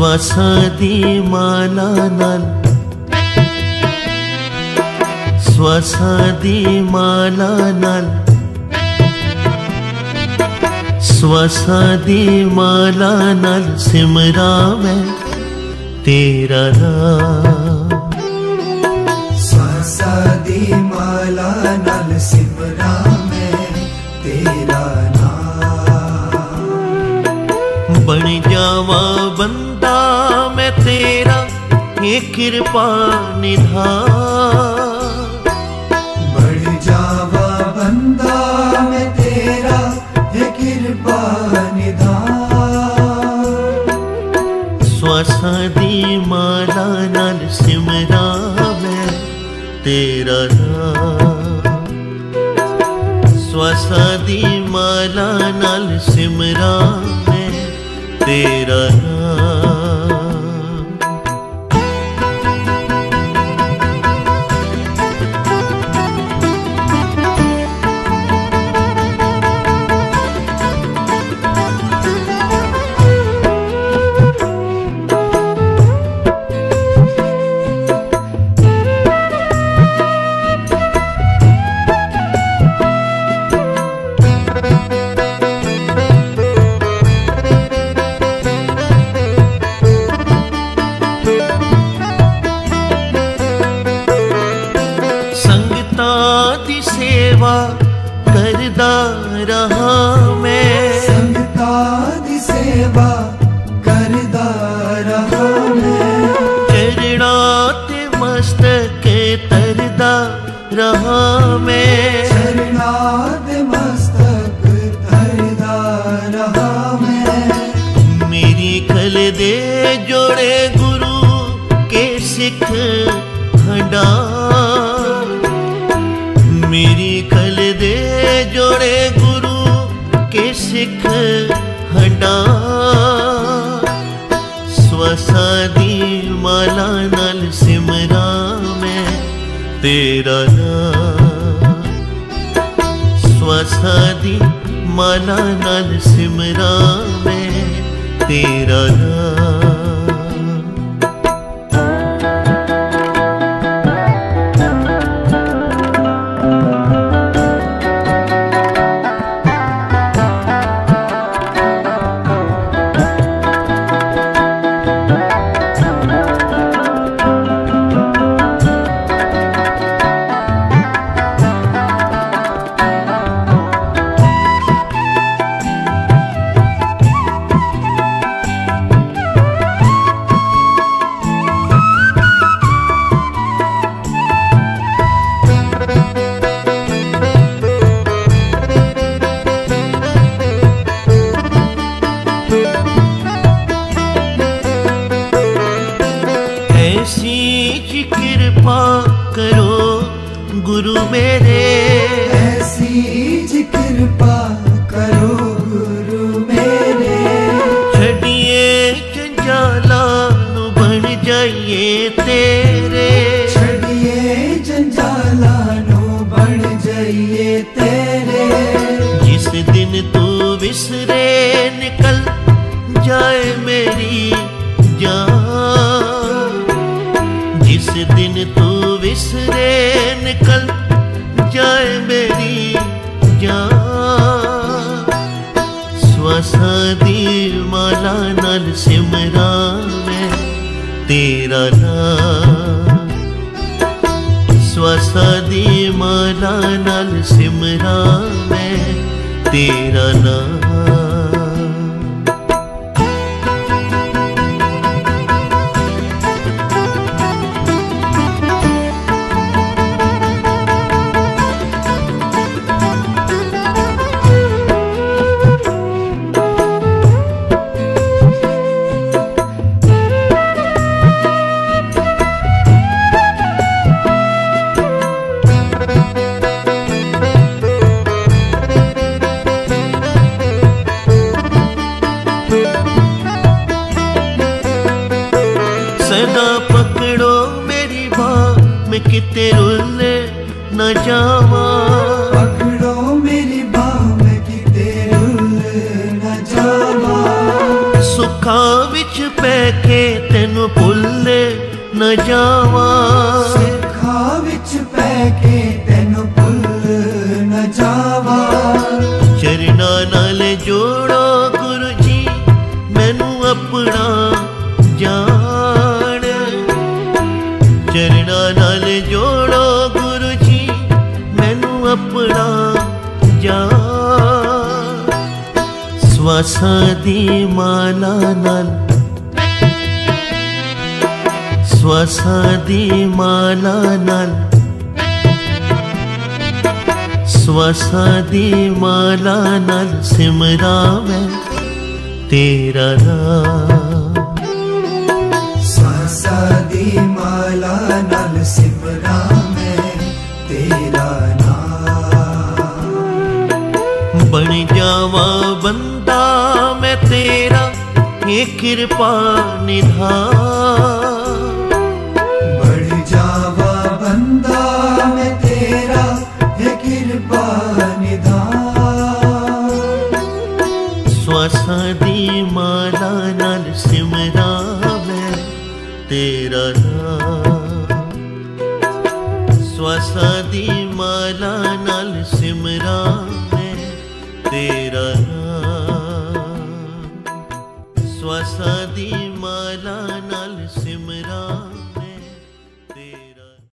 स्वसति मालानान् स्वसति मालानान् स्वसति मालानान् सिमरावे तेरा नाम स्वसति मालानान् सिमरावे तेरा नाम बन जावा तेरा ये कृपा निधान बढ़ जावा बंदा मैं तेरा ये कृपा निधान स्वसदी माला नल सिमरा मैं तेरा नाम स्वसदी माला नल सिमरा मैं तेरा रहा मैं। मस्तक रहा मैं। मेरी कल दे जोड़े गुरु के सिख भंडार। प्रेरणा स्वसादी मला नरसिमरा में तेरा ना मेरे। ऐसी कृपा करो गुरु मेरे। छड़िए जंजाला बन जाइए तेरे। छड़िए जंजाला बन जाइए तेरे। जिस दिन तू विसरे निकल जाए मेरी जान। जिस दिन तू बिसरे निकल जाए मेरी जान। दिल माला नल सिमरा में तेरा नाम। दिल माला नल सिमरा में तेरा नाम। ना पकड़ो मेरी बाँ मैं कितने रुलने न जावा पकड़ो मेरी बाँ मैं कितने रुलने न जावा सुखा विच पैके तेनु भुलने न जावा सुखा विच पैके विश्वास दी स्वसदि मालानान् स्वसदि मालानान् स्वसदि मालानान् सिमरा मैं तेरा नाम स्वसदि मालानान् बन जावा बंदा मैं तेरा ये कृपा निधा। बंदा मैं तेरा माला नल सिमरा मैं तेरा नाम। स्वसदी माला नल सिमरा fronteiras.